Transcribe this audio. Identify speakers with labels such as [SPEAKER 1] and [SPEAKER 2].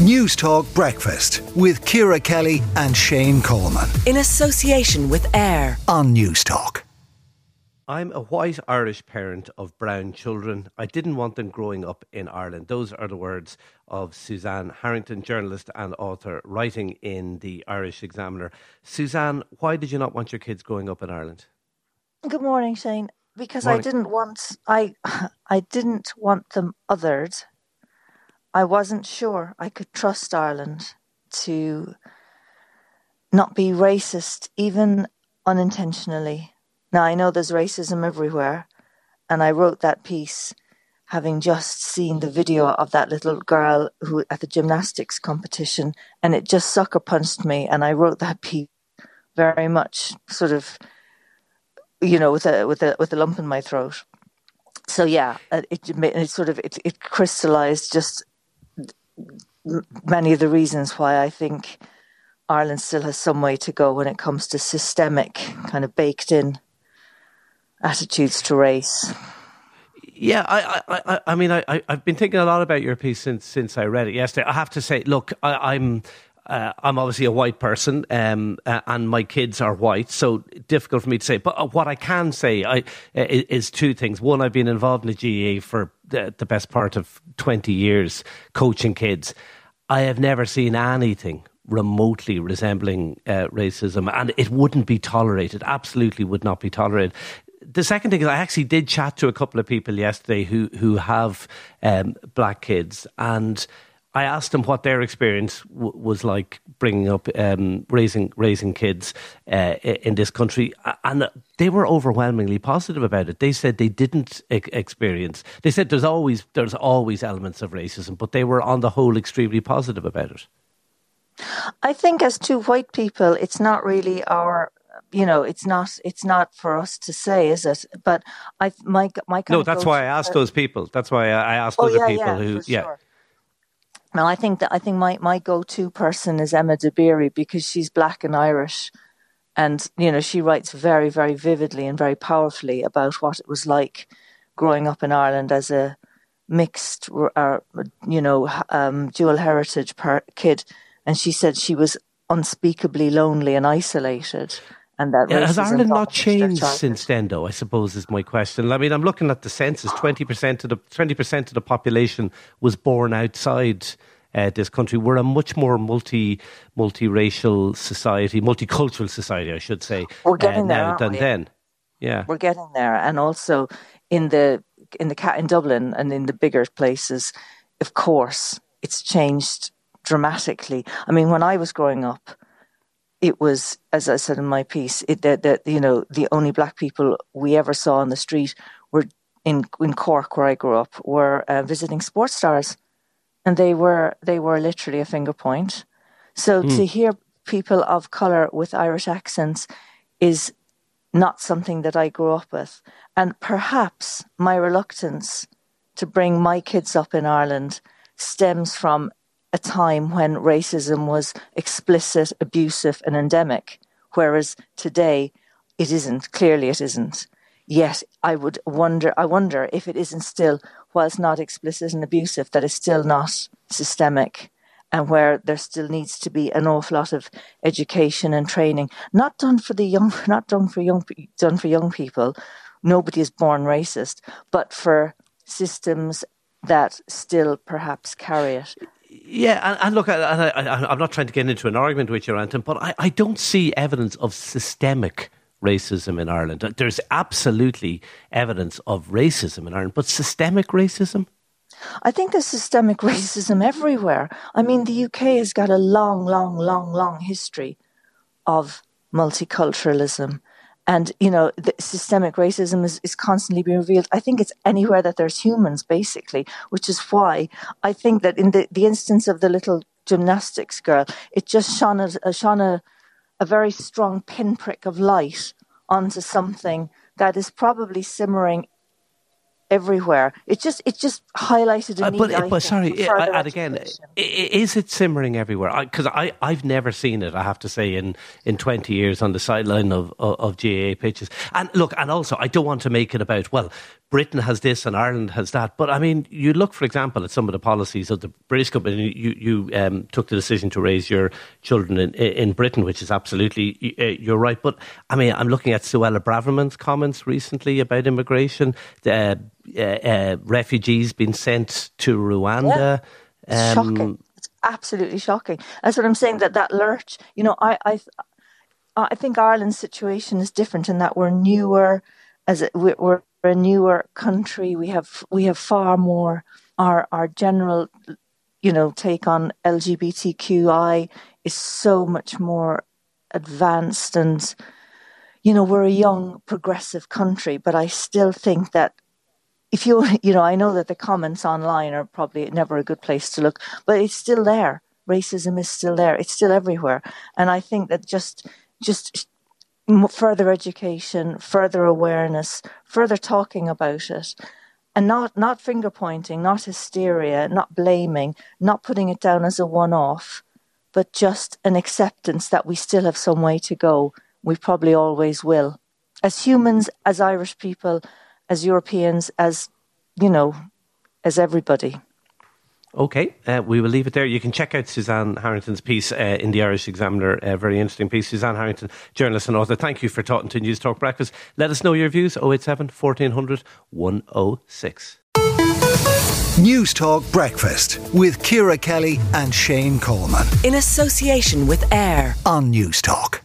[SPEAKER 1] News Talk Breakfast with Ciara Kelly and Shane Coleman.
[SPEAKER 2] In association with AIR
[SPEAKER 1] on News Talk.
[SPEAKER 3] I'm a white Irish parent of brown children. I didn't want them growing up in Ireland. Those are the words of Suzanne Harrington, journalist and author, writing in the Irish Examiner. Suzanne, why did you not want your kids growing up in Ireland?
[SPEAKER 4] Good morning, Shane. Because
[SPEAKER 3] morning.
[SPEAKER 4] I didn't want I I didn't want them othered I wasn't sure I could trust Ireland to not be racist, even unintentionally. Now, I know there's racism everywhere, and I wrote that piece having just seen the video of that little girl who at the gymnastics competition, and it just sucker punched me. And I wrote that piece very much sort of, you know, with a with a with a lump in my throat. So yeah, it, it sort of it, it crystallized just many of the reasons why I think Ireland still has some way to go when it comes to systemic, kind of baked in attitudes to race.
[SPEAKER 3] Yeah, I, I, I mean, I, I've been thinking a lot about your piece since since I read it yesterday. I have to say, look, I, I'm uh, I'm obviously a white person, um, uh, and my kids are white, so difficult for me to say. But what I can say I, uh, is two things. One, I've been involved in the GAA for the, best part of twenty years, coaching kids. I have never seen anything remotely resembling uh, racism, and it wouldn't be tolerated. Absolutely, would not be tolerated the second thing is I actually did chat to a couple of people yesterday who who have um, black kids, and I asked them what their experience w- was like bringing up, um, raising raising kids uh, in this country, and they were overwhelmingly positive about it. They said they didn't e- experience. They said there's always there's always elements of racism, but they were on the whole extremely positive about it.
[SPEAKER 4] I think, as two white people, it's not really our you know it's not it's not for us to say is it but i my my
[SPEAKER 3] no that's why i asked those people that's why i asked
[SPEAKER 4] oh,
[SPEAKER 3] other
[SPEAKER 4] yeah,
[SPEAKER 3] people
[SPEAKER 4] yeah,
[SPEAKER 3] who yeah
[SPEAKER 4] sure. Now, I think that I think my, my go to person is Emma Dabiri because she's black and Irish, and you know she writes very very vividly and very powerfully about what it was like growing up in Ireland as a mixed or uh, you know um, dual heritage per- kid, and she said she was unspeakably lonely and isolated. And that
[SPEAKER 3] yeah, has Ireland not changed since then, though? I suppose is my question. I mean, I'm looking at the census. Twenty percent of the twenty percent of the population was born outside uh, this country. We're a much more multi multiracial society, multicultural society, I should say.
[SPEAKER 4] We're getting uh,
[SPEAKER 3] now
[SPEAKER 4] there,
[SPEAKER 3] than
[SPEAKER 4] we?
[SPEAKER 3] then. Yeah,
[SPEAKER 4] we're getting there, and also in the in the cat in Dublin and in the bigger places, of course, it's changed dramatically. I mean, when I was growing up it was, as I said in my piece, it, that, that you know the only black people we ever saw on the street were in in Cork, where I grew up, were uh, visiting sports stars, and they were they were literally a finger point. So mm. to hear people of color with Irish accents is not something that I grew up with, and perhaps my reluctance to bring my kids up in Ireland stems from a time when racism was explicit, abusive, and endemic, whereas today it isn't. Clearly, it isn't. Yet, I would wonder. I wonder if it isn't still, whilst not explicit and abusive, that is still not systemic, and where there still needs to be an awful lot of education and training, not done for the young, not done for young, done for young people. Nobody is born racist, but for systems that still perhaps carry it.
[SPEAKER 3] Yeah, and, and look, I, am not trying to get into an argument with you, Anton, but I, I don't see evidence of systemic racism in Ireland. There's absolutely evidence of racism in Ireland, but systemic racism?
[SPEAKER 4] I think there's systemic racism everywhere. I mean, the UK has got a long, long, long, long history of multiculturalism and you know the systemic racism is, is constantly being revealed. I think it's anywhere that there's humans basically which is why i think that in the, the instance of the little gymnastics girl it just shone, a, shone a, a very strong pinprick of light onto something that is probably simmering everywhere. It just it just highlighted a
[SPEAKER 3] uh, but,
[SPEAKER 4] I
[SPEAKER 3] but sorry,
[SPEAKER 4] for
[SPEAKER 3] I,
[SPEAKER 4] further
[SPEAKER 3] and again,
[SPEAKER 4] education.
[SPEAKER 3] i- i- is it simmering everywhere? Because I, I, have never seen it. I have to say, in, in twenty years on the sideline of, of of GAA pitches. And look, and also, I don't want to make it about well, Britain has this and Ireland has that. But I mean, you look, for example, at some of the policies of the British government. You you um, took the decision to raise your children in, in Britain, which is absolutely uh, you're right. But I mean, I'm looking at Suella Braverman's comments recently about immigration. The, uh, uh, refugees being sent to Rwanda.
[SPEAKER 4] It's
[SPEAKER 3] Um,
[SPEAKER 4] shocking. It's absolutely shocking. That's what I'm saying. That that lurch. You know, I I I think Ireland's situation is different in that we're newer as we're, we're a newer country. We have we have far more our our general you know take on LGBTQI is so much more advanced and you know we're a young progressive country but I still think that if you you know I know that the comments online are probably never a good place to look but it's still there. Racism is still there. It's still everywhere. And I think that just just further education further awareness further talking about it and not not finger pointing not hysteria not blaming not putting it down as a one off but just an acceptance that we still have some way to go. We probably always will. As humans as irish people as europeans as you know as everybody
[SPEAKER 3] Okay, uh, we will leave it there. You can check out Suzanne Harrington's piece uh, in the Irish Examiner. A very interesting piece. Suzanne Harrington, journalist and author. Thank you for talking to News Talk Breakfast. Let us know your views. 087 1400 106.
[SPEAKER 1] News Talk Breakfast with Ciara Kelly and Shane Coleman
[SPEAKER 2] In association with AIR.
[SPEAKER 1] on News Talk.